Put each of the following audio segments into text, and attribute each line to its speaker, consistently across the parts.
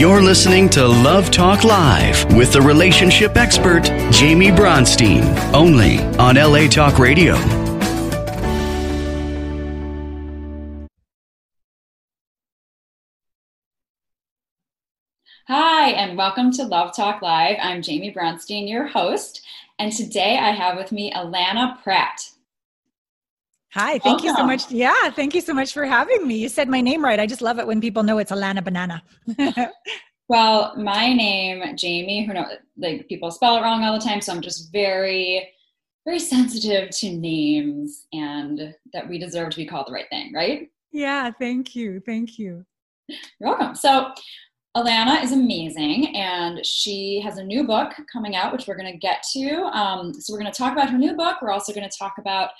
Speaker 1: You're listening to Love Talk Live with the relationship expert, Jamie Bronstein, only on LA Talk Radio.
Speaker 2: Hi, and welcome to Love Talk Live. I'm Jamie Bronstein, your host, and today I have with me Allana Pratt.
Speaker 3: Hi, thank Welcome. you so much. Yeah, thank you so much for having me. You said my name right. I just love it when people know it's Allana Banana.
Speaker 2: well, my name, Jamie, who know like people spell it wrong all the time, so I'm just very, very sensitive to names and that we deserve to be called the right thing, right?
Speaker 3: Yeah, thank you. Thank you.
Speaker 2: You're welcome. So Allana is amazing, and she has a new book coming out, which we're going to get to. Um, so, we're going to talk about her new book. We're also going to talk about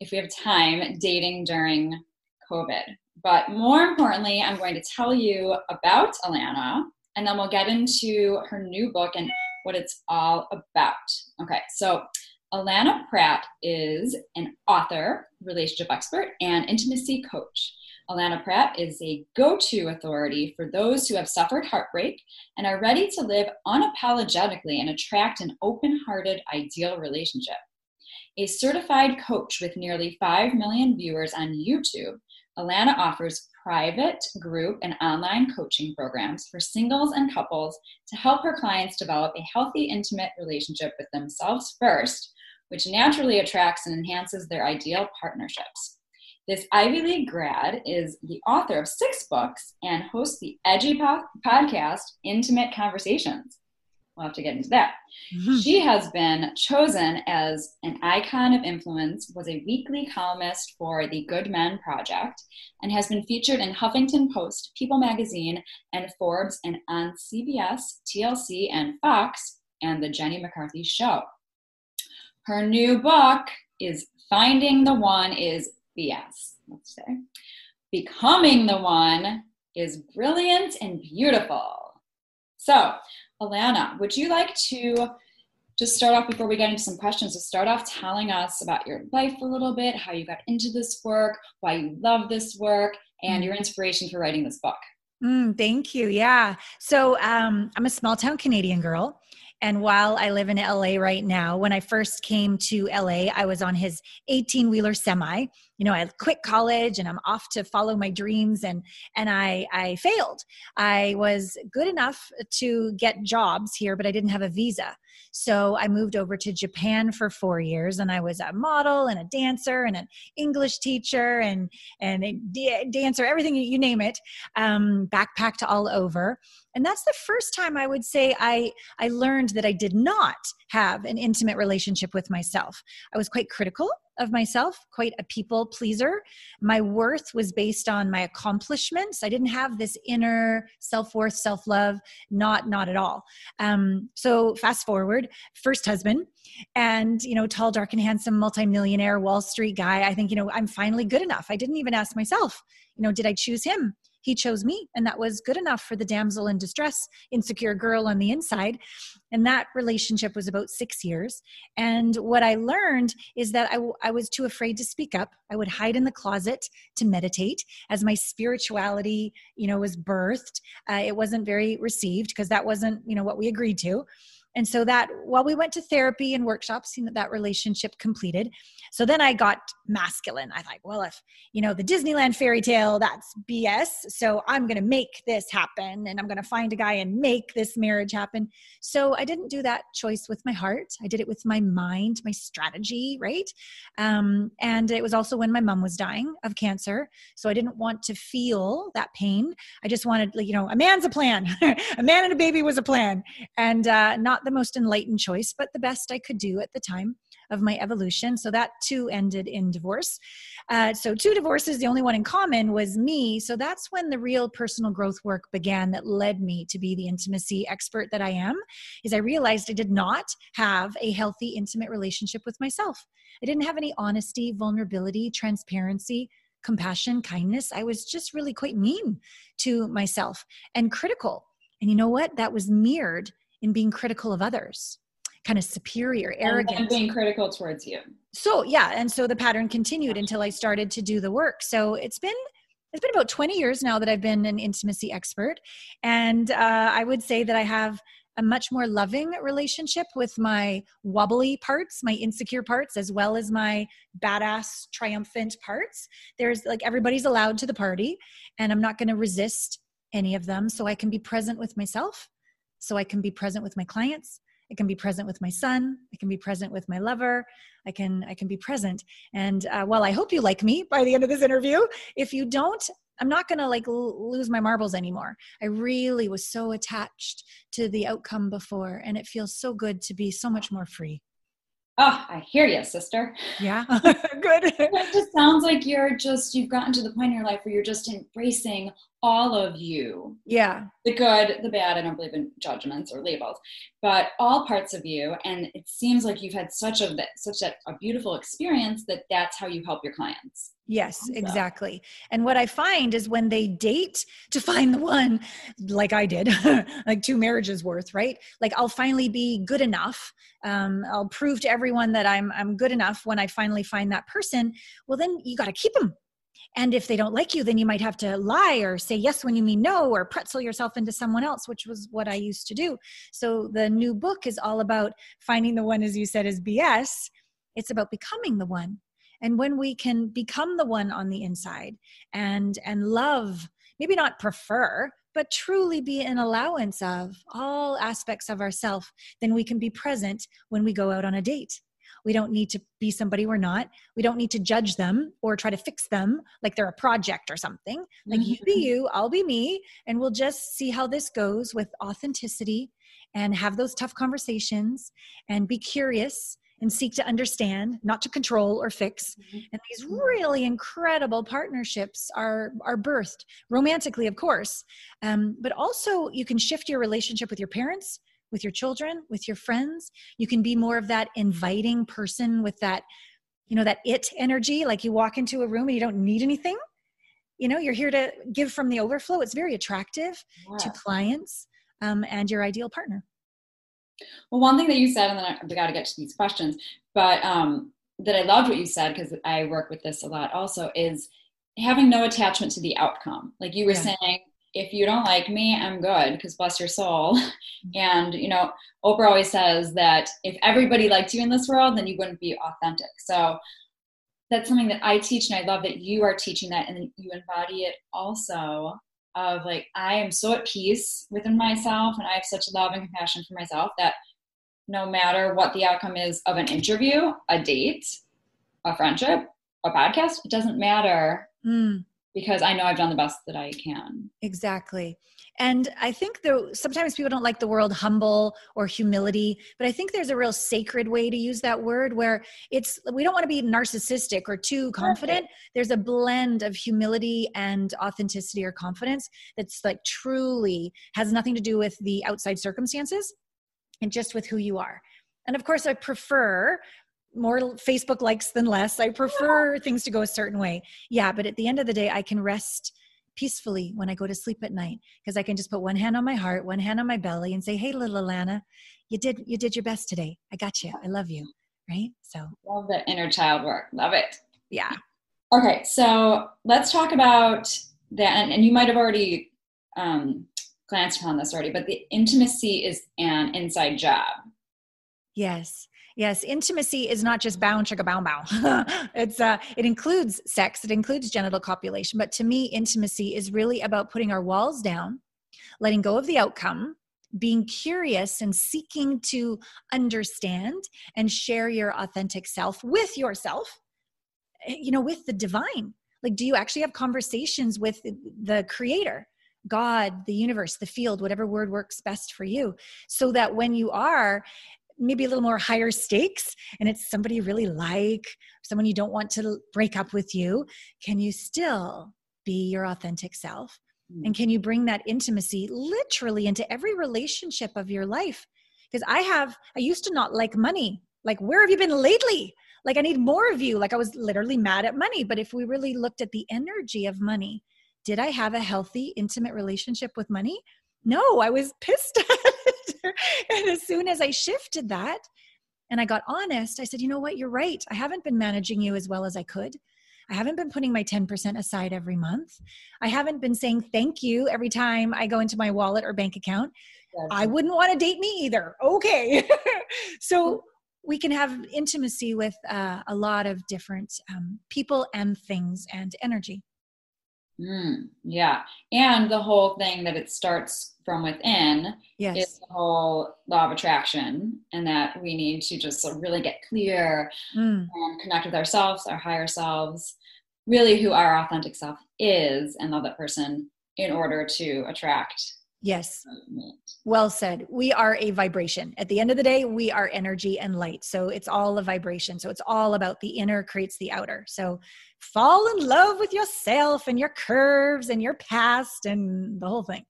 Speaker 2: if we have time, dating during COVID. But more importantly, I'm going to tell you about Allana, and then we'll get into her new book and what it's all about. Okay, so Allana Pratt is an author, relationship expert, and intimacy coach. Allana Pratt is a go to authority for those who have suffered heartbreak and are ready to live unapologetically and attract an open hearted, ideal relationship. A certified coach with nearly 5 million viewers on YouTube, Allana offers private, group, and online coaching programs for singles and couples to help her clients develop a healthy, intimate relationship with themselves first, which naturally attracts and enhances their ideal partnerships. This Ivy League grad is the author of six books and hosts the edgy po- podcast Intimate Conversations we'll have to get into that. Mm-hmm. She has been chosen as an icon of influence, was a weekly columnist for the Good Men Project, and has been featured in Huffington Post, People Magazine, and Forbes, and on CBS, TLC, and Fox, and The Jenny McCarthy Show. Her new book is Finding the One is BS, let's say. Becoming the One is brilliant and beautiful. So, Allana, would you like to just start off before we get into some questions to start off telling us about your life a little bit, how you got into this work, why you love this work, and your inspiration for writing this book?
Speaker 3: Mm, thank you. Yeah. So um, I'm a small town Canadian girl. And while I live in LA right now, when I first came to LA, I was on his 18 wheeler semi. You know, I quit college and I'm off to follow my dreams and and I I failed. I was good enough to get jobs here, but I didn't have a visa. So I moved over to Japan for four years, and I was a model and a dancer and an English teacher and and a dancer, everything you name it, um, backpacked all over. And that's the first time I would say I I learned that I did not have an intimate relationship with myself. I was quite critical of myself, quite a people pleaser. My worth was based on my accomplishments. I didn't have this inner self worth, self love, not not at all. Um, so fast forward, first husband, and you know, tall, dark, and handsome, multimillionaire, Wall Street guy. I think you know I'm finally good enough. I didn't even ask myself, you know, did I choose him? He chose me and that was good enough for the damsel in distress insecure girl on the inside. And that relationship was about six years. And what i learned is that I, I was too afraid to speak up. I would hide in the closet to meditate. As my spirituality you know was birthed uh, it wasn't very received because that wasn't you know what we agreed to and so that while we went to therapy and workshops that that relationship completed. So then i got masculine. I thought well if you know the disneyland fairy tale that's bs so i'm to make this happen and i'm to find a guy and make this marriage happen. So i didn't do that choice with my heart. I did it with my mind my strategy right? Um, and it was also when my mom was dying of cancer. So i didn't want to feel that pain. I just wanted you know a man's a plan. A man and a baby was a plan. And uh, not the most enlightened choice, but the best I could do at the time of my evolution. So that too ended in divorce. Uh, so two divorces, the only one in common was me. So that's when the real personal growth work began that led me to be the intimacy expert that I am. Is I realized I did not have a healthy, intimate relationship with myself. I didn't have any honesty, vulnerability, transparency compassion, kindness. I was just really quite mean to myself and critical. And you know what? That was mirrored in being critical of others kind of superior arrogant
Speaker 2: and being critical towards you
Speaker 3: so yeah and so the pattern continued until i started to do the work so it's been it's been about 20 years now that I've been an intimacy expert. And uh, I would say that I have a much more loving relationship with my wobbly parts, my insecure parts, as well as my badass, triumphant parts. There's like everybody's allowed to the party, and I'm not going to resist any of them. So I can be present with myself, so I can be present with my clients. I can be present with my son. I can be present with my lover. I can I can be present. And uh, well, I hope you like me by the end of this interview. If you don't, I'm not going to like l- lose my marbles anymore. I really was so attached to the outcome before, and it feels so good to be so much more free.
Speaker 2: Oh, I hear you, sister.
Speaker 3: Yeah, good.
Speaker 2: it just sounds like you're just, you've gotten to the point in your life where you're just embracing all of you.
Speaker 3: Yeah.
Speaker 2: The good, the bad. I don't believe in judgments or labels, but all parts of you. And it seems like you've had such a such a, a beautiful experience that that's how you help your clients.
Speaker 3: Yes, exactly. And what I find is when they date to find the one, like I did, like two marriages worth, right? Like I'll finally be good enough. Um, I'll prove to everyone that I'm I'm good enough when I finally find that person. Well, then you got to keep them and if they don't like you, then you might have to lie or say yes when you mean no or pretzel yourself into someone else, which was what I used to do. So the new book is all about finding the one, as you said, is BS. It's about becoming the one. And when we can become the one on the inside and and love, maybe not prefer, but truly be an allowance of all aspects of ourself, then we can be present when we go out on a date we don't need to be somebody we're not. We don't need to judge them or try to fix them like they're a project or something. Like you be mm-hmm. you, I'll be me, and we'll just see how this goes with authenticity and have those tough conversations and be curious and seek to understand, not to control or fix. Mm-hmm. And these really incredible partnerships are are birthed romantically, of course, um, but also you can shift your relationship with your parents, with your children, with your friends. You can be more of that inviting person with that, you know, that it energy. Like you walk into a room and you don't need anything. You know, you're here to give from the overflow. It's very attractive yeah. to clients um, and your ideal partner.
Speaker 2: Well, one thing that you said, and then I, we got to get to these questions, but um, that I loved what you said because I work with this a lot also is having no attachment to the outcome. Like you were yeah. saying, if you don't like me, I'm good because bless your soul. Mm-hmm. And, you know, Oprah always says that if everybody liked you in this world, then you wouldn't be authentic. So that's something that I teach, and I love that you are teaching that and you embody it also of like, I am so at peace within myself and I have such love and compassion for myself that no matter what the outcome is of an interview, a date, a friendship, a podcast, it doesn't matter. Mm because I know I've done the best that I can.
Speaker 3: Exactly. And I think though sometimes people don't like the word humble or humility, but I think there's a real sacred way to use that word where it's we don't want to be narcissistic or too confident. Perfect. There's a blend of humility and authenticity or confidence that's like truly has nothing to do with the outside circumstances and just with who you are. And of course, I prefer more Facebook likes than less. I prefer yeah. things to go a certain way. Yeah, but at the end of the day, I can rest peacefully when I go to sleep at night because I can just put one hand on my heart, one hand on my belly, and say, "Hey, little Allana, you did you did your best today. I got you. I love you." Right? So
Speaker 2: love the inner child work. Love it.
Speaker 3: Yeah.
Speaker 2: Okay, so let's talk about that. And, and you might have already um, glanced upon this already, but the intimacy is an inside job.
Speaker 3: Yes. Yes, intimacy is not just bound chicka bow bow. it's uh, it includes sex, it includes genital copulation, but to me, intimacy is really about putting our walls down, letting go of the outcome, being curious and seeking to understand and share your authentic self with yourself, eh, you know, with the divine. Like, do you actually have conversations with the creator? God, the universe, the field, whatever word works best for you, so that when you are maybe a little more higher stakes and it's somebody you really like, someone you don't want to break up with you, can you still be your authentic self? And mm. can you bring that intimacy literally into every relationship of your life? Because I have, I used to not like money. Like, where have you been lately? Like, I need more of you. Like, I was literally mad at money. But if we really looked at the energy of money, did I have a healthy, intimate relationship with money? No, I was pissed at it. and as soon as I shifted that and I got honest, I said, you know what, you're right. I haven't been managing you as well as I could. I haven't been putting my 10% aside every month. I haven't been saying thank you every time I go into my wallet or bank account. Yes. I wouldn't want to date me either. Okay. so we can have intimacy with uh, a lot of different um, people and things and energy.
Speaker 2: Mm, yeah. And the whole thing that it starts from within
Speaker 3: yes.
Speaker 2: is the whole law of attraction, and that we need to just really get clear mm. and connect with ourselves, our higher selves, really who our authentic self is, and love that person in order to attract
Speaker 3: Yes. Well said. We are a vibration. At the end of the day, we are energy and light. So it's all a vibration. So it's all about the inner creates the outer. So fall in love with yourself and your curves and your past and the whole thing.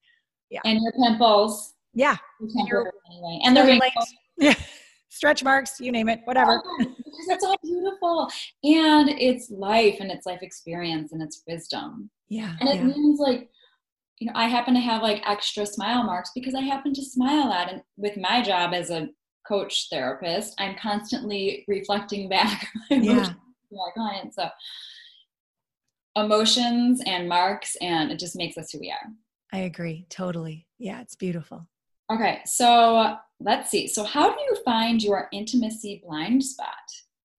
Speaker 2: Yeah. And your pimples.
Speaker 3: Yeah.
Speaker 2: Your anyway. And the wrinkles.
Speaker 3: Yeah. Stretch marks, you name it, whatever.
Speaker 2: because it's all beautiful. And it's life and it's life experience and it's wisdom.
Speaker 3: Yeah.
Speaker 2: And it
Speaker 3: yeah.
Speaker 2: means like you know, I happen to have like extra smile marks because I happen to smile at and with my job as a coach therapist, I'm constantly reflecting back my yeah. to my clients. So emotions and marks and it just makes us who we are.
Speaker 3: I agree. Totally. Yeah, it's beautiful.
Speaker 2: Okay, so let's see. So how do you find your intimacy blind spot?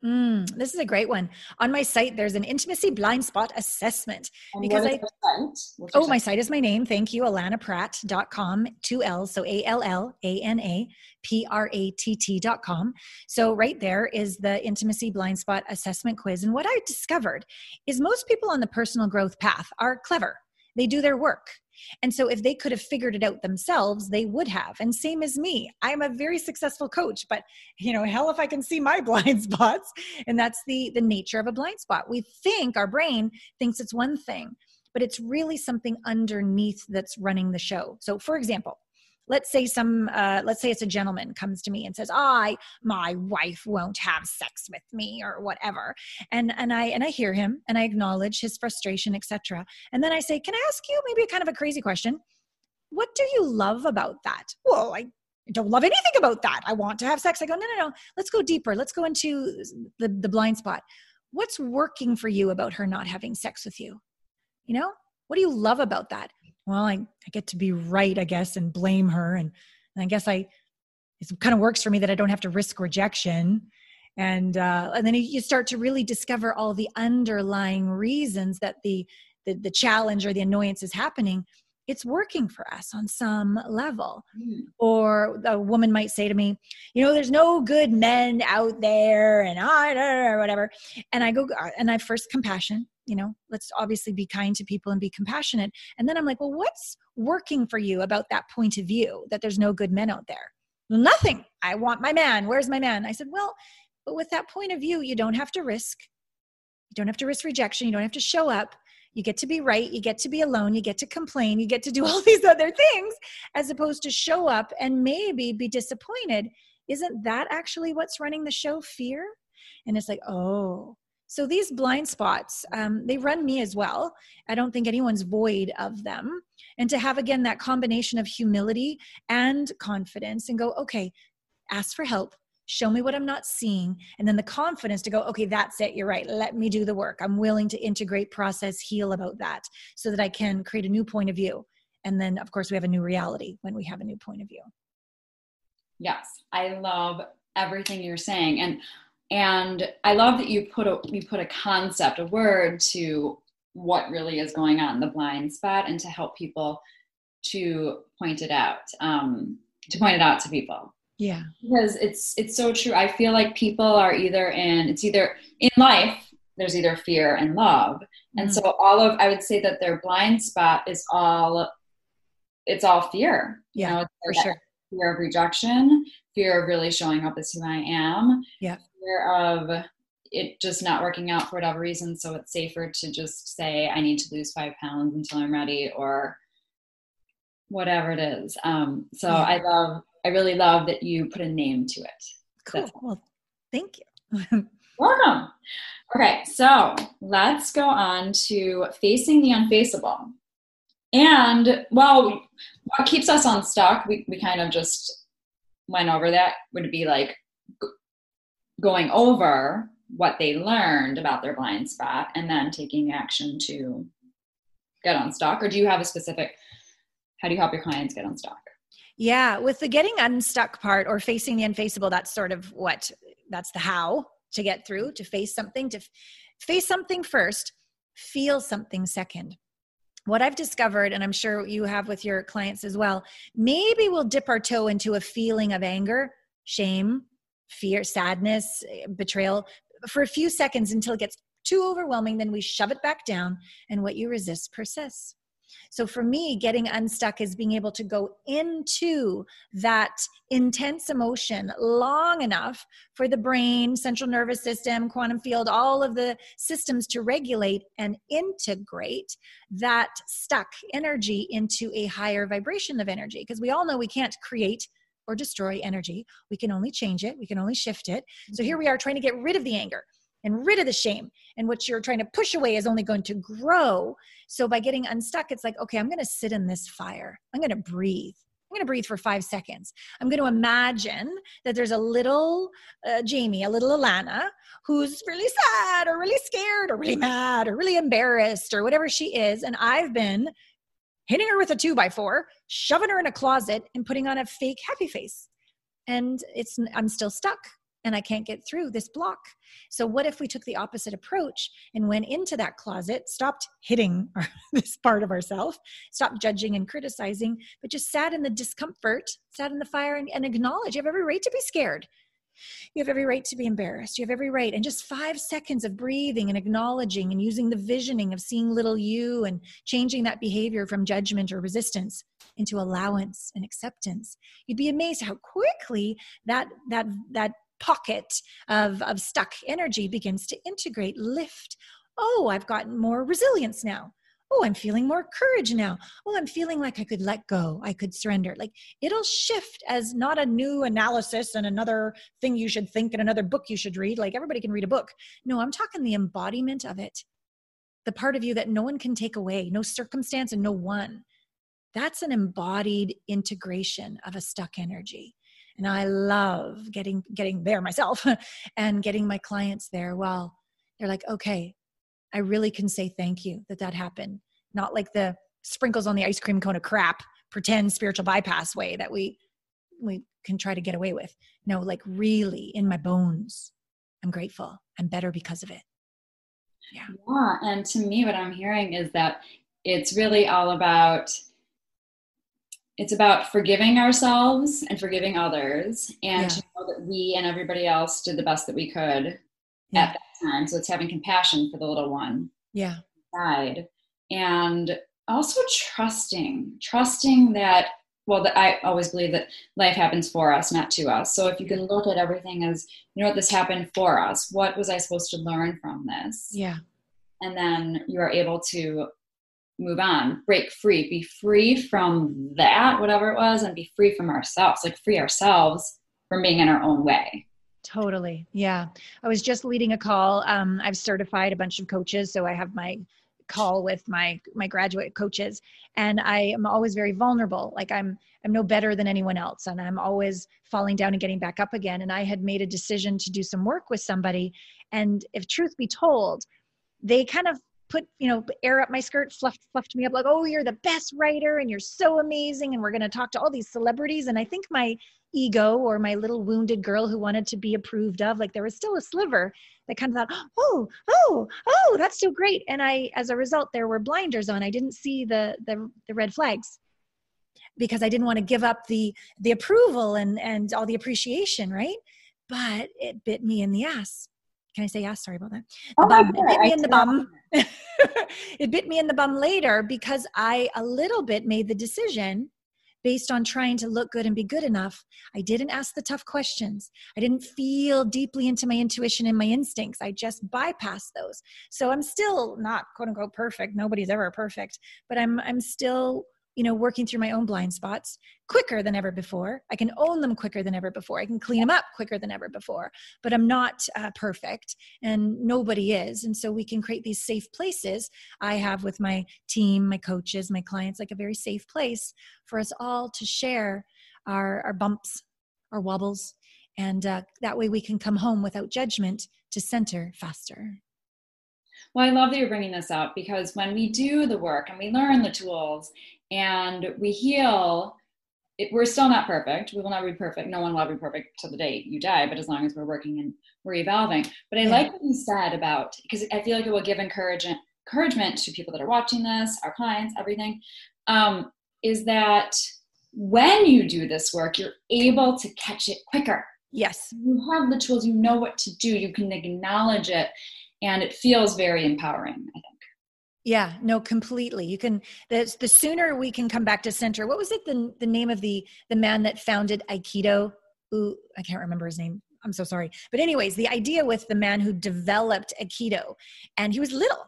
Speaker 3: Mm, this is a great one. On my site, there's an intimacy blind spot assessment.
Speaker 2: And because I,
Speaker 3: oh, my site is my name. Thank you, allanapratt.com, two L, so A L L A N A P R A T T.com. So, right there is the intimacy blind spot assessment quiz. And what I discovered is most people on the personal growth path are clever, they do their work. And so if they could have figured it out themselves, they would have. And same as me. I'm a very successful coach, but you know, hell if I can see my blind spots. And that's the the nature of a blind spot. We think our brain thinks it's one thing, but it's really something underneath that's running the show. So for example, let's say some uh, let's say it's a gentleman comes to me and says i my wife won't have sex with me or whatever. And and i and i hear him and i acknowledge his frustration etc and then i say can i ask you maybe kind of a crazy question? What do you love about that? Well i don't love anything about that. I want to have sex. I go no no no. Let's go deeper. Let's go into the, the blind spot. What's working for you about her not having sex with you? You know? What do you love about that well, I, I get to be right, I guess, and blame her. And, and I guess I, it kind of works for me that I don't have to risk rejection. And, uh, and then you start to really discover all the underlying reasons that the, the, the challenge or the annoyance is happening it's working for us on some level. Mm. Or a woman might say to me, you know, there's no good men out there, and I, or whatever. And I go, uh, and I first compassion, you know, let's obviously be kind to people and be compassionate. And then I'm like, well, what's working for you about that point of view that there's no good men out there? Nothing. I want my man. Where's my man? I said, well, but with that point of view, you don't have to risk. You don't have to risk rejection. You don't have to show up you get to be right you get to be alone you get to complain you get to do all these other things as opposed to show up and maybe be disappointed isn't that actually what's running the show fear and it's like oh so these blind spots um, they run me as well i don't think anyone's void of them and to have again that combination of humility and confidence and go okay ask for help show me what I'm not seeing, and then the confidence to go, okay, that's it, you're right, let me do the work. I'm willing to integrate, process, heal about that so that I can create a new point of view. And then, of course, we have a new reality when we have a new point of view.
Speaker 2: Yes, I love everything you're saying. And and I love that you put a you put a concept, a word to what really is going on in the blind spot and to help people to point it out um, to point it out to people.
Speaker 3: Yeah.
Speaker 2: Because it's it's so true. I feel like people are either in it's either in life there's either fear and love. And so all of i would say that their blind spot is all it's all fear.
Speaker 3: Yeah you know, for sure.
Speaker 2: fear of rejection fear of really showing up as who i am.
Speaker 3: Yeah
Speaker 2: fear of it just not working out for whatever reason so it's safer to just say i need to lose five pounds until i'm ready or whatever it is um, so yeah. i love I really love that you put a name to it.
Speaker 3: Cool. So, well, thank you.
Speaker 2: welcome. Okay, so let's go on to facing the unfaceable. And well, what keeps us unstuck, we, we kind of just went over that, would be like going over what they learned about their blind spot and then taking action to get unstuck? Or do you have a specific, how do you help your clients get unstuck?
Speaker 3: Yeah, with the getting unstuck part or facing the unfaceable, that's sort of what that's the how to get through, to face something, to f- face something first, feel something second. What I've discovered, and I'm sure you have with your clients as well, maybe we'll dip our toe into a feeling of anger, shame, fear, sadness, eh, betrayal for a few seconds until it gets too overwhelming. Then we shove it back down, and what you resist persists. So for me, getting unstuck is being able to go into that intense emotion long enough for the brain, central nervous system, quantum field, all of the systems to regulate and integrate that stuck energy into a higher vibration of energy. Because we all know we can't create or destroy energy. We can only change it, we can only shift it. So here we are trying to get rid of the anger and rid of the shame. And what you're trying to push away is only going to grow. So by getting unstuck, it's like, okay, I'm going to sit in this fire. I'm going to breathe. I'm going to breathe for five seconds. I'm going to imagine that there's a little uh, Jamie, a little Allana, who's really sad or really scared or really mad or really embarrassed or whatever she is. And I've been hitting her with a two by four, shoving her in a closet, and putting on a fake happy face. And it's I'm still stuck and I can't get through this block. So, what if we took the opposite approach and went into that closet, stopped hitting our, this part of ourselves, stopped judging and criticizing, but just sat in the discomfort, sat in the fire, and, and acknowledge you have every right to be scared. You have every right to be embarrassed. You have every right. And just five seconds of breathing and acknowledging and using the visioning of seeing little you and changing that behavior from judgment or resistance into allowance and acceptance. You'd be amazed how quickly that that that pocket of, of stuck energy begins to integrate, lift. Oh, I've gotten more resilience now. Oh, I'm feeling more courage now. Oh, I'm feeling like I could let go. I could surrender. Like it'll shift as not a new analysis and another thing you should think and another book you should read. Like everybody can read a book. No, I'm talking the embodiment of it. The part of you that no one can take away, no circumstance and no one. That's an embodied integration of a stuck energy and i love getting getting there myself and getting my clients there well they're like okay i really can say thank you that that happened. Not like the sprinkles on the ice cream cone of crap pretend spiritual bypass way that we we can try to get away with. No like really in my bones i'm grateful. I'm better because of it.
Speaker 2: Yeah. Yeah and to me what i'm hearing is that it's really all about it's about forgiving ourselves and forgiving others and yeah. to know that we and everybody else did the best that we could yeah. at that time. So it's having compassion for the little one
Speaker 3: yeah.
Speaker 2: and also trusting trusting that well that i always believe that life happens for us not to us. So if you can look at everything as you know what this happened for us what was i supposed to learn from this?
Speaker 3: Yeah.
Speaker 2: And then you are able to move on, break free, be free from that, whatever it was, and be free from ourselves, like free ourselves from being in our own way.
Speaker 3: Totally. Yeah. I was just leading a call. Um, I've certified a bunch of coaches, so I have my call with my my graduate coaches and i am always very vulnerable like i'm i'm no better than anyone else and i'm always falling down and getting back up again and i had made a decision to do some work with somebody and if truth be told they kind of put you know air up my skirt fluffed fluffed me up like oh you're the best writer and you're so amazing and we're going to talk to all these celebrities and i think my ego or my little wounded girl who wanted to be approved of like there was still a sliver that kind of thought oh oh oh that's so great and i as a result there were blinders on i didn't see the the, the red flags because i didn't want to give up the the approval and and all the appreciation right but it bit me in the ass can I say yes? Sorry about that.
Speaker 2: Oh
Speaker 3: bum. It bit me in the bum. it bit me in the bum later because I a little bit made the decision based on trying to look good and be good enough. I didn't ask the tough questions. I didn't feel deeply into my intuition and my instincts. I just bypassed those. So I'm still not quote unquote perfect. Nobody's ever perfect, but I'm I'm still you know, working through my own blind spots quicker than ever before. I can own them quicker than ever before. I can clean them up quicker than ever before. But I'm not uh, perfect, and nobody is. And so we can create these safe places. I have with my team, my coaches, my clients, like a very safe place for us all to share our, our bumps, our wobbles, And uh, that way we can come home without judgment to center faster.
Speaker 2: Well, I love that you're bringing this up because when we do the work and we learn the tools and we heal, it, we're still not perfect. We will never be perfect. No one will ever be perfect till the day you die, but as long as we're working and we're evolving. But I yeah. like what you said about, because I feel like it will give encouragement, encouragement to people that are watching this, our clients, everything, um, is that when you do this work, you're able to catch it quicker.
Speaker 3: Yes.
Speaker 2: You have the tools, you know what to do, you can acknowledge it and it feels very empowering i think
Speaker 3: yeah no completely you can the, the sooner we can come back to center what was it the, the name of the the man that founded aikido Ooh, i can't remember his name i'm so sorry but anyways the idea with the man who developed aikido and he was little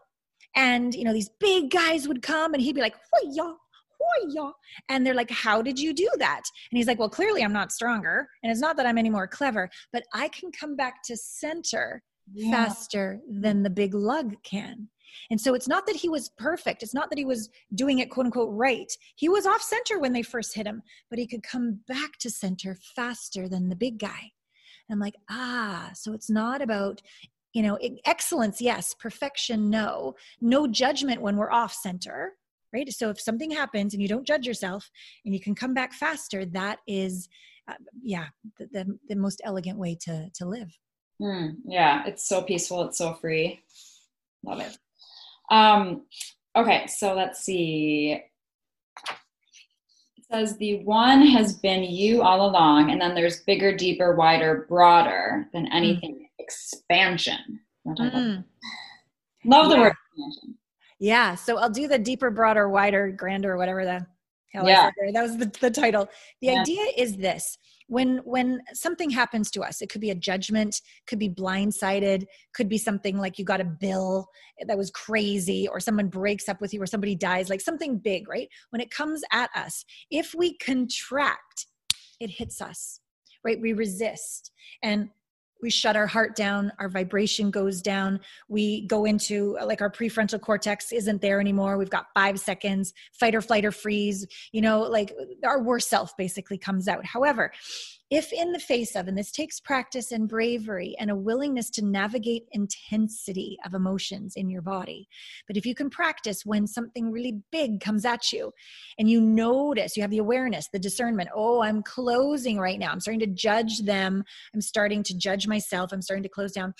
Speaker 3: and you know these big guys would come and he'd be like Hoi-ya, Hoi-ya. and they're like how did you do that and he's like well clearly i'm not stronger and it's not that i'm any more clever but i can come back to center yeah. faster than the big lug can. And so it's not that he was perfect. It's not that he was doing it quote unquote right. He was off center when they first hit him, but he could come back to center faster than the big guy. And I'm like, ah, so it's not about, you know, excellence, yes, perfection, no, no judgment when we're off center, right? So if something happens and you don't judge yourself and you can come back faster, that is, uh, yeah, the, the, the most elegant way to, to live.
Speaker 2: Mm, yeah, it's so peaceful. It's so free. Love it. Um, okay, so let's see. It says the one has been you all along, and then there's bigger, deeper, wider, broader than hmm. anything. Mm. Expansion. Mm. Love the yeah. word expansion.
Speaker 3: Yeah, so I'll do the deeper, broader, wider, grander, whatever the hell yeah. That was the, the title. The yeah. idea is this when when something happens to us it could be a judgment could be blindsided could be something like you got a bill that was crazy or someone breaks up with you or somebody dies like something big right when it comes at us if we contract it hits us right we resist and we shut our heart down our vibration goes down. We go into like our prefrontal cortex isn't there anymore. We've got five seconds fight or flight or freeze you know like our worst self basically comes out. However if in the face of, and this takes practice and bravery and a willingness to navigate intensity of emotions in your body, but if you can practice when something really big comes at you and you notice, you have the awareness, the discernment, oh, I'm closing right now. I'm starting to judge them. I'm starting to judge myself. I'm starting to close down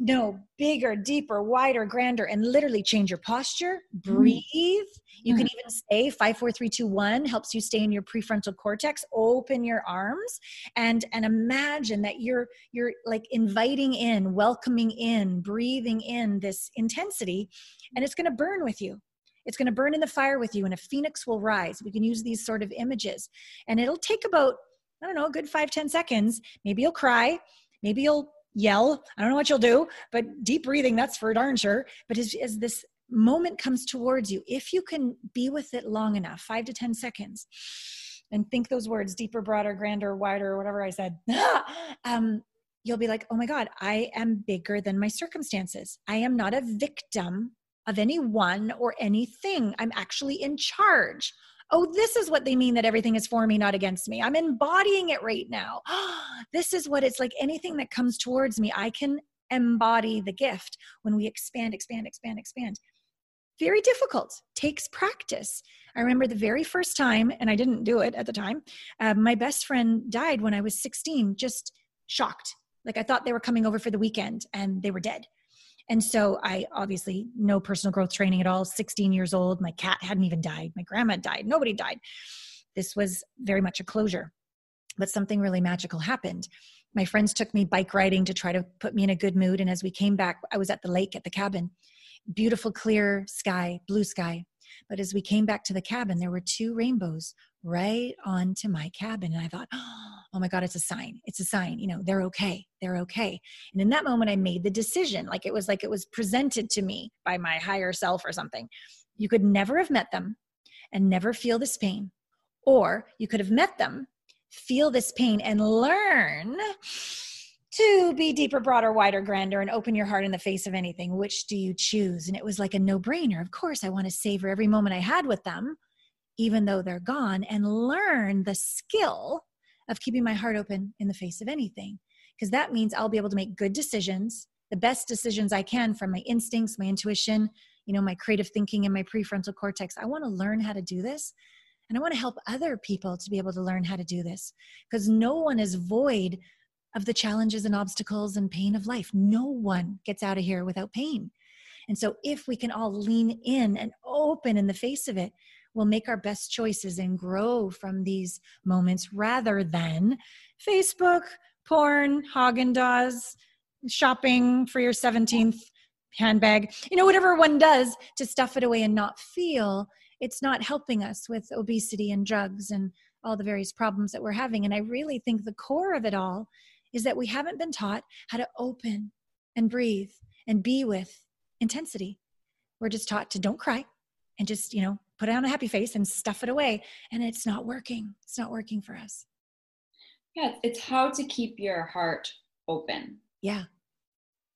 Speaker 3: no bigger deeper wider grander and literally change your posture mm. breathe mm. you can mm. even say five four three two one helps you stay in your prefrontal cortex open your arms and and imagine that you're you're like inviting in welcoming in breathing in this intensity and it's going to burn with you it's going to burn in the fire with you and a phoenix will rise we can use these sort of images and it'll take about i don't know a good five ten seconds maybe you'll cry maybe you'll yell. I don't know what you'll do, but deep breathing, that's for darn sure. But as, as this moment comes towards you, if you can be with it long enough, five to 10 seconds, and think those words deeper, broader, grander, wider, whatever I said, um, you'll be like, oh my God, I am bigger than my circumstances. I am not a victim of anyone or anything. I'm actually in charge oh, this is what they mean that everything is for me, not against me. I'm embodying it right now. this is what it's like anything that comes towards me, I can embody the gift when we expand, expand, expand, expand. Very difficult, takes practice. I remember the very first time, and I didn't do it at the time, uh, my best friend died when I was 16, just shocked. Like I thought they were coming over for the weekend and they were dead. And so I obviously no personal growth training at all, 16 years old. My cat hadn't even died. My grandma died. Nobody died. This was very much a closure. But something really magical happened. My friends took me bike riding to try to put me in a good mood. And as we came back, I was at the lake at the cabin. Beautiful, clear sky, blue sky. But as we came back to the cabin, there were two rainbows right onto my cabin. And I thought, oh Oh my God, it's a sign. It's a sign. You know, they're okay. They're okay. And in that moment, I made the decision. Like it was like it was presented to me by my higher self or something. You could never have met them and never feel this pain. Or you could have met them, feel this pain, and learn to be deeper, broader, wider, grander, and open your heart in the face of anything. Which do you choose? And it was like a no brainer. Of course, I want to savor every moment I had with them, even though they're gone, and learn the skill of keeping my heart open in the face of anything. Because that means I'll be able to make good decisions, the best decisions I can from my instincts, my intuition, you know, my creative thinking and my prefrontal cortex. I want to learn how to do this. And I want to help other people to be able to learn how to do this because no one is void of the challenges and obstacles and pain of life. No one gets out of here without pain. And so, if we can all lean in and open in the face of it, we'll make our best choices and grow from these moments rather than Facebook, porn, Haagen Dazs, shopping for your 17th handbag, you know, whatever one does to stuff it away and not feel, it's not helping us with obesity and drugs and all the various problems that we're having. And I really think the core of it all is that we haven't been taught how to open and breathe and be with intensity. We're just taught to don't cry and just, you know, put on a happy face and stuff it away. And it's not working. It's not working for us.
Speaker 2: Yeah, it's how to keep your heart open.
Speaker 3: Yeah.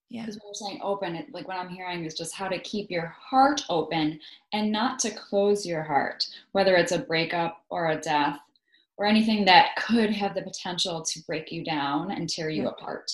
Speaker 3: Yeah.
Speaker 2: Because when you're saying open, it, like what I'm hearing is just how to keep your heart open and not to close your heart, whether it's a breakup or a death or anything that could have the potential to break you down and tear you
Speaker 3: yeah.
Speaker 2: apart.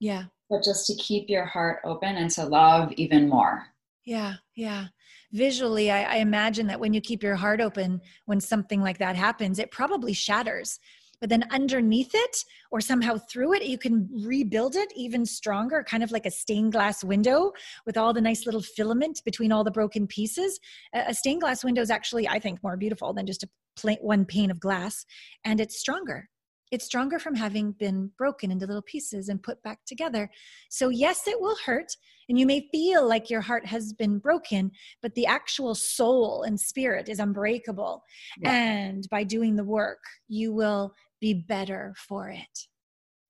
Speaker 3: Yeah.
Speaker 2: But just to keep your heart open and to love even more.
Speaker 3: Yeah, yeah. Visually, I, I imagine that when you keep your heart open, when something like that happens, it probably shatters. But then underneath it or somehow through it you can rebuild it even stronger kind of like a stained glass window with all the nice little filament between all the broken pieces. A stained glass window is actually i think more beautiful than just a plain one pane of glass and it's stronger it's stronger from having been broken into little pieces and put back together. So, yes, it will hurt, and you may feel like your heart has been broken, but the actual soul and spirit is unbreakable. Yeah. And by doing the work, you will be better for it.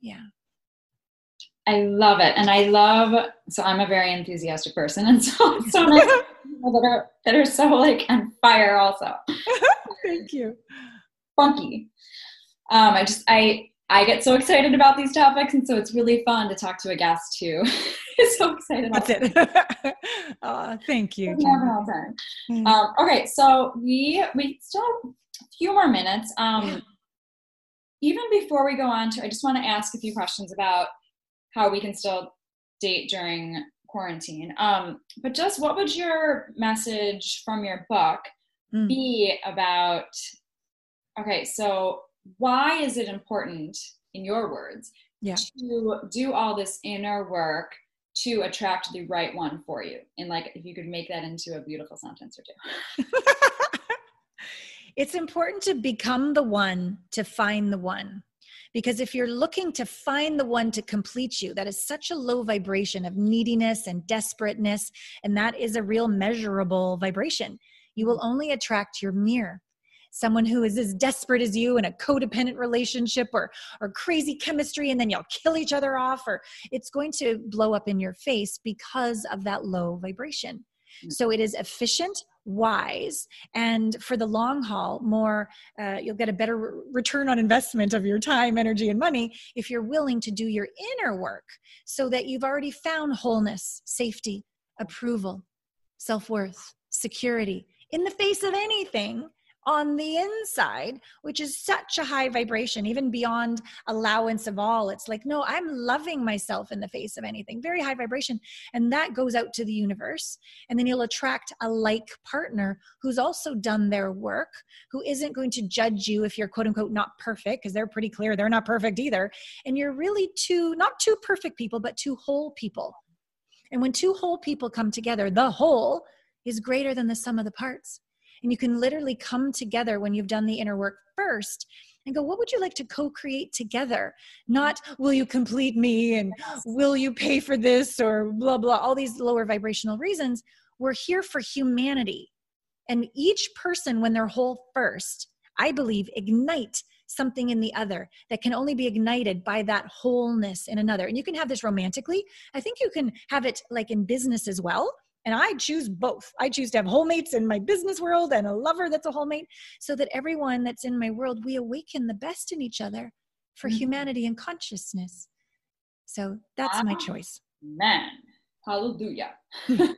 Speaker 3: Yeah.
Speaker 2: I love it. And I love, so I'm a very enthusiastic person. And so it's so nice that are, that are so like on fire also.
Speaker 3: Thank you.
Speaker 2: Funky um, I just I I get so excited about these topics, and so it's really fun to talk to a guest too. so excited.
Speaker 3: That's it. oh, thank you.
Speaker 2: Mm. Um, okay, so we we still have a few more minutes. Um, yeah. Even before we go on to, I just want to ask a few questions about how we can still date during quarantine. Um, but just what would your message from your book mm. be about? Okay, so why is it important, in your words,
Speaker 3: yeah.
Speaker 2: to do all this inner work to attract the right one for you? And like, if you could make that into a beautiful sentence or two.
Speaker 3: it's important to become the one to find the one. Because if you're looking to find the one to complete you, that is such a low vibration of neediness and desperateness, and that is a real measurable vibration. You will only attract your mirror someone who is as desperate as you in a codependent relationship or or crazy chemistry and then you'll kill each other off or it's going to blow up in your face because of that low vibration mm. so it is efficient wise and for the long haul more uh, you'll get a better re- return on investment of your time energy and money if you're willing to do your inner work so that you've already found wholeness safety approval self-worth security in the face of anything on the inside, which is such a high vibration, even beyond allowance of all. It's like, no, I'm loving myself in the face of anything, very high vibration. And that goes out to the universe. And then you'll attract a like partner who's also done their work, who isn't going to judge you if you're quote unquote not perfect, because they're pretty clear they're not perfect either. And you're really two, not two perfect people, but two whole people. And when two whole people come together, the whole is greater than the sum of the parts. And you can literally come together when you've done the inner work first and go, what would you like to co create together? Not, will you complete me and will you pay for this or blah, blah, all these lower vibrational reasons. We're here for humanity. And each person, when they're whole first, I believe, ignite something in the other that can only be ignited by that wholeness in another. And you can have this romantically. I think you can have it like in business as well. And I choose both. I choose to have wholemates in my business world and a lover that's a wholemate so that everyone that's in my world, we awaken the best in each other for mm-hmm. humanity and consciousness. So that's my choice.
Speaker 2: Man, hallelujah. and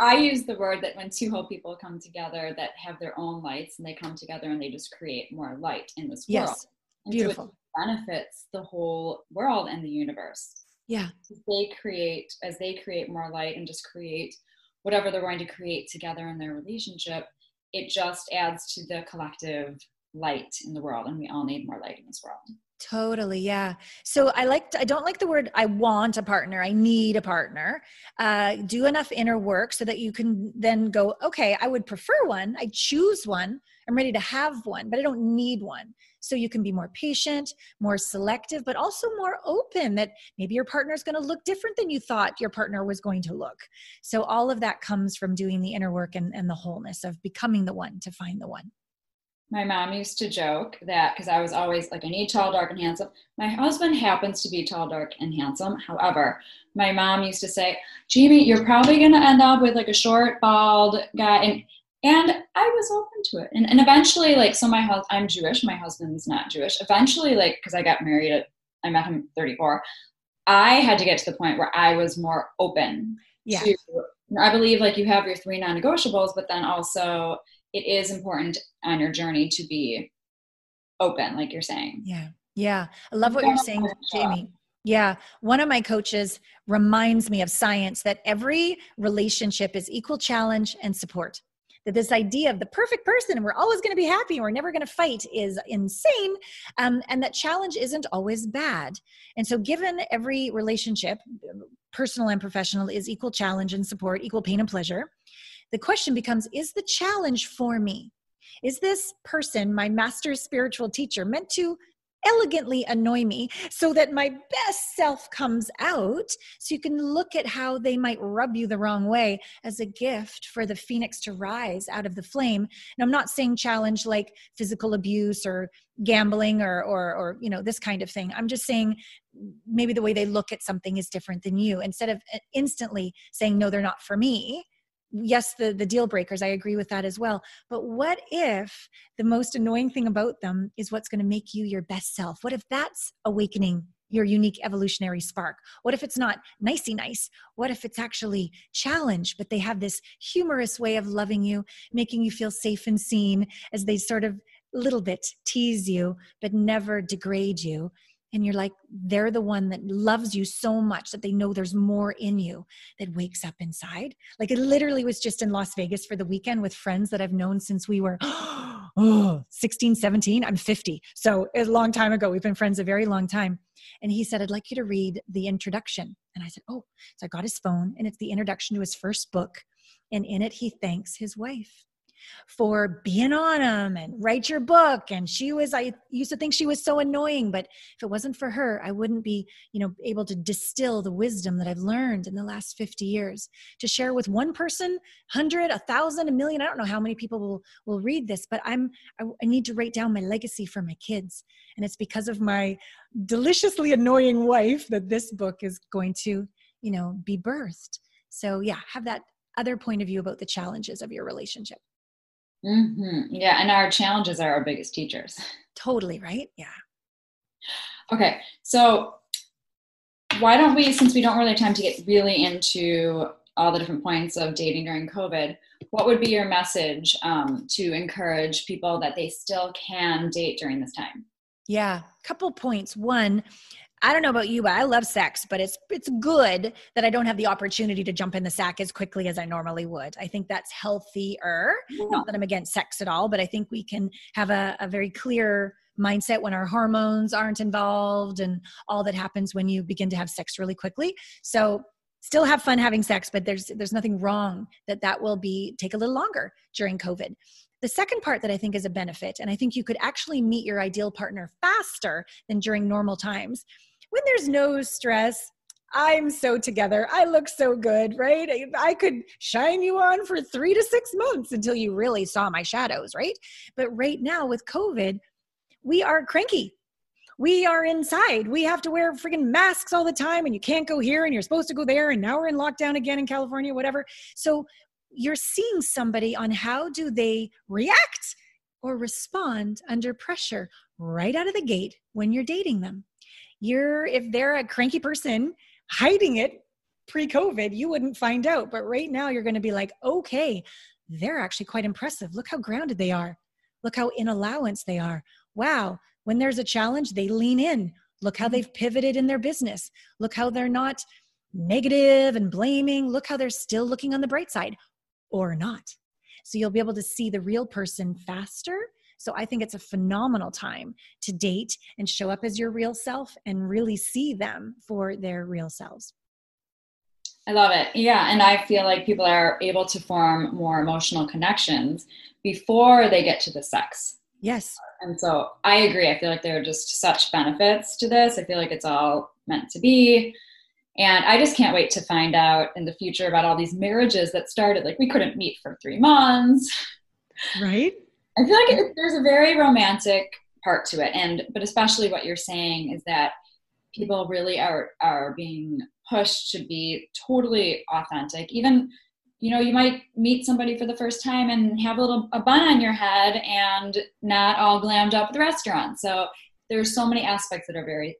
Speaker 2: I use the word that when two whole people come together that have their own lights and they come together and they just create more light in this world.
Speaker 3: Yes. Beautiful. So
Speaker 2: benefits the whole world and the universe.
Speaker 3: Yeah.
Speaker 2: They create, as they create more light and just create whatever they're going to create together in their relationship, it just adds to the collective light in the world. And we all need more light in this world.
Speaker 3: Totally, yeah. So I like I don't like the word I want a partner. I need a partner. Uh, do enough inner work so that you can then go. Okay, I would prefer one. I choose one. I'm ready to have one, but I don't need one. So you can be more patient, more selective, but also more open. That maybe your partner is going to look different than you thought your partner was going to look. So all of that comes from doing the inner work and, and the wholeness of becoming the one to find the one
Speaker 2: my mom used to joke that because I was always like, I need tall, dark, and handsome. My husband happens to be tall, dark, and handsome. However, my mom used to say, Jamie, you're probably going to end up with like a short, bald guy. And and I was open to it. And, and eventually, like, so my husband, I'm Jewish, my husband's not Jewish. Eventually, like, because I got married at, I met him 34, I had to get to the point where I was more open
Speaker 3: yeah.
Speaker 2: to, I believe like you have your three non negotiables, but then also it is important on your journey to be open, like you're saying.
Speaker 3: Yeah. Yeah. I love what you're saying, Jamie. Yeah. One of my coaches reminds me of science that every relationship is equal challenge and support. That this idea of the perfect person and we're always going to be happy and we're never going to fight is insane. Um, and that challenge isn't always bad. And so, given every relationship, personal and professional, is equal challenge and support, equal pain and pleasure, the question becomes is the challenge for me? Is this person, my master spiritual teacher, meant to elegantly annoy me so that my best self comes out so you can look at how they might rub you the wrong way as a gift for the phoenix to rise out of the flame. And i'm not saying challenge like physical abuse or gambling or or or you know this kind of thing. I'm just saying maybe the way they look at something is different than you. Instead of uh, instantly saying no they're not for me yes the the deal breakers i agree with that as well. But what if the most annoying thing about them is what's going to make you your best self? What if that's awakening your unique evolutionary spark? What if it's not nicey nice? What if it's actually challenge but they have this humorous way of loving you making you feel safe and seen as they sort of little bit tease you but never degrade you and you're like they're the one that loves you so much that they know there's more in you that wakes up inside. Like it literally was just in las vegas for the weekend with friends that i've known since we were oh 16 17 i'm 50 so a long time ago we've been friends a very long time. And he said i'd like you to read the introduction. And i said oh. So i got his phone and it's the introduction to his first book. And in it he thanks his wife for being on them and write your book. And she was i used to think she was so annoying but if it wasn't for her i wouldn't be you know able to distill the wisdom that i've learned in the last 50 years. To share with one person 100 a thousand a million i don't know how many people will will read this but i'm I, I need to write down my legacy for my kids. And it's because of my deliciously annoying wife that this book is going to you know be birthed. So yeah have that other point of view about the challenges of your relationship
Speaker 2: Mm-hmm. Yeah, and our challenges are our biggest teachers.
Speaker 3: Totally, right? Yeah.
Speaker 2: Okay, so why don't we, since we don't really have time to get really into all the different points of dating during COVID, what would be your message um, to encourage people that they still can date during this time?
Speaker 3: Yeah, couple points. One, I don't know about you, but I love sex, but it's it's good that I don't have the opportunity to jump in the sack as quickly as I normally would. I think that's healthier. Yeah. Not that I'm against sex at all, but I think we can have a, a very clear mindset when our hormones aren't involved and all that happens when you begin to have sex really quickly. So still have fun having sex, but there's there's nothing wrong that that will be take a little longer during COVID. The second part that I think is a benefit, and I think you could actually meet your ideal partner faster than during normal times, when there's no stress, I'm so together. I look so good, right? I, could shine you on for three to six months until you really saw my shadows, right? But right now with COVID, we are cranky. We are inside. We have to wear freaking masks all the time, and you can't go here, and you're supposed to go there, and now we're in lockdown again in California, whatever. So you're seeing somebody on how do they react or respond under pressure right out of the gate when you're dating them you're if they're a cranky person hiding it pre-covid you wouldn't find out but right now you're going to be like okay they're actually quite impressive look how grounded they are look how in allowance they are wow When there's a challenge, they lean in. Look how mm-hmm. they've pivoted in their business. Look how they're not negative and blaming. Look how they're still looking on the bright side or not. So you'll be able to see the real person faster. So I think it's a phenomenal time to date and show up as your real self and really see them for their real selves.
Speaker 2: I love it. Yeah. And I feel like people are able to form more emotional connections before they get to the sex.
Speaker 3: Yes.
Speaker 2: And so I agree. I feel like there are just such benefits to this. I feel like it's all meant to be. And I just can't wait to find out in the future about all these marriages that started like we couldn't meet for three months.
Speaker 3: Right.
Speaker 2: I feel like it, there's a very romantic part to it. And, but especially what you're saying is that people really are, are being pushed to be totally authentic. Even, you know, you might meet somebody for the first time and have a little, a bun on your head and not all glammed up at the restaurant. So there's so many aspects that are very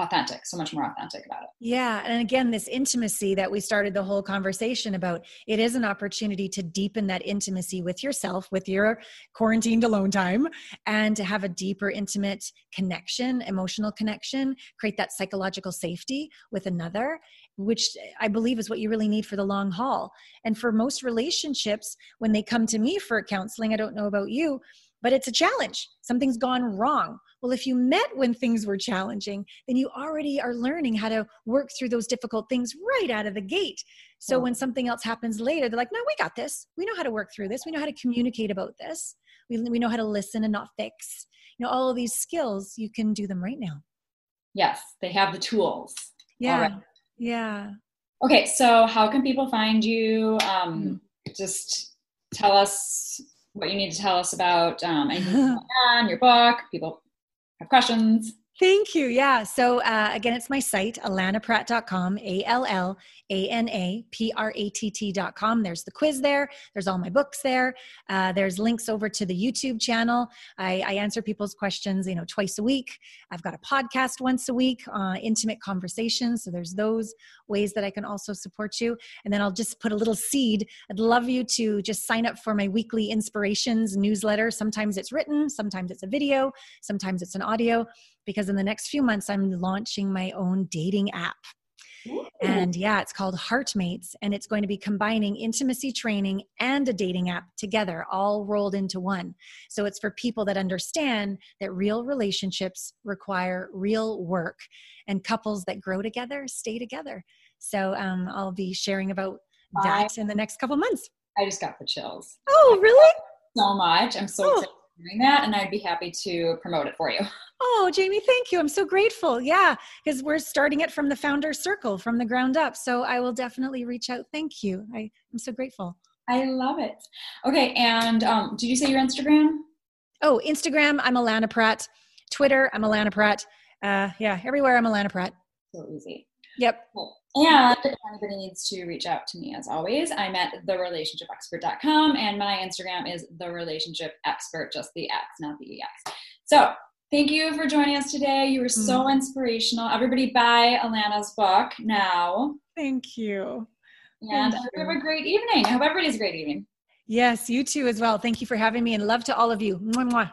Speaker 2: authentic, so much more authentic about it.
Speaker 3: Yeah. And again, this intimacy that we started the whole conversation about, it is an opportunity to deepen that intimacy with yourself, with your quarantined alone time, and to have a deeper, intimate connection, emotional connection, create that psychological safety with another, which I believe is what you really need for the long haul. And for most relationships, when they come to me for counseling, I don't know about you, but it's a challenge. Something's gone wrong well, if you met when things were challenging, then you already are learning how to work through those difficult things right out of the gate. So when something else happens later, they're like, no, we got this. We know how to work through this. We know how to communicate about this. We, we know how to listen and not fix. You know, all of these skills, you can do them right now.
Speaker 2: Yes, they have the tools.
Speaker 3: Yeah. Yeah.
Speaker 2: Okay, so how can people find you? Um, mm-hmm. Just tell us what you need to tell us about um, anything on your book. People have questions.
Speaker 3: Thank you. Yeah. So uh, again, it's my site, allanapratt.com, A L L A N A P R A T T.com. There's the quiz there. There's all my books there. Uh, there's links over to the YouTube channel. I, I, answer people's questions, you know, twice a week. I've got a podcast once a week, uh, intimate conversations. So there's those ways that I can also support you. And then I'll just put a little seed. I'd love you to just sign up for my weekly inspirations newsletter. Sometimes it's written, sometimes it's a video, sometimes it's an audio because in the next few months, I'm launching my own dating app. Ooh. And yeah, it's called Heartmates, and it's going to be combining intimacy training and a dating app together, all rolled into one. So it's for people that understand that real relationships require real work, and couples that grow together stay together. So um, I'll be sharing about that I, in the next couple months.
Speaker 2: I just got the chills.
Speaker 3: Oh, really?
Speaker 2: So much. I'm so oh. excited doing that, and I'd be happy to promote it for you.
Speaker 3: Oh, Jamie, thank you. I'm so grateful. Yeah, because we're starting it from the founder circle, from the ground up. So I will definitely reach out. Thank you. I, I'm so grateful.
Speaker 2: I love it. Okay, and um, did you say your Instagram?
Speaker 3: Oh, Instagram, I'm Allana Pratt. Twitter, I'm Allana Pratt. Uh, yeah, everywhere I'm Allana Pratt.
Speaker 2: So easy.
Speaker 3: Yep.
Speaker 2: Cool. And if anybody needs to reach out to me, as always, I'm at therelationshipexpert.com and my Instagram is the relationship expert, just the X, not the EX. So thank you for joining us today. You were so mm. inspirational. Everybody buy Allana's book now.
Speaker 3: Thank you.
Speaker 2: And Thank have a great evening. I hope everybody's a great evening.
Speaker 3: Yes, you too as well. Thank you for having me and love to all of you. Mwah, mwah.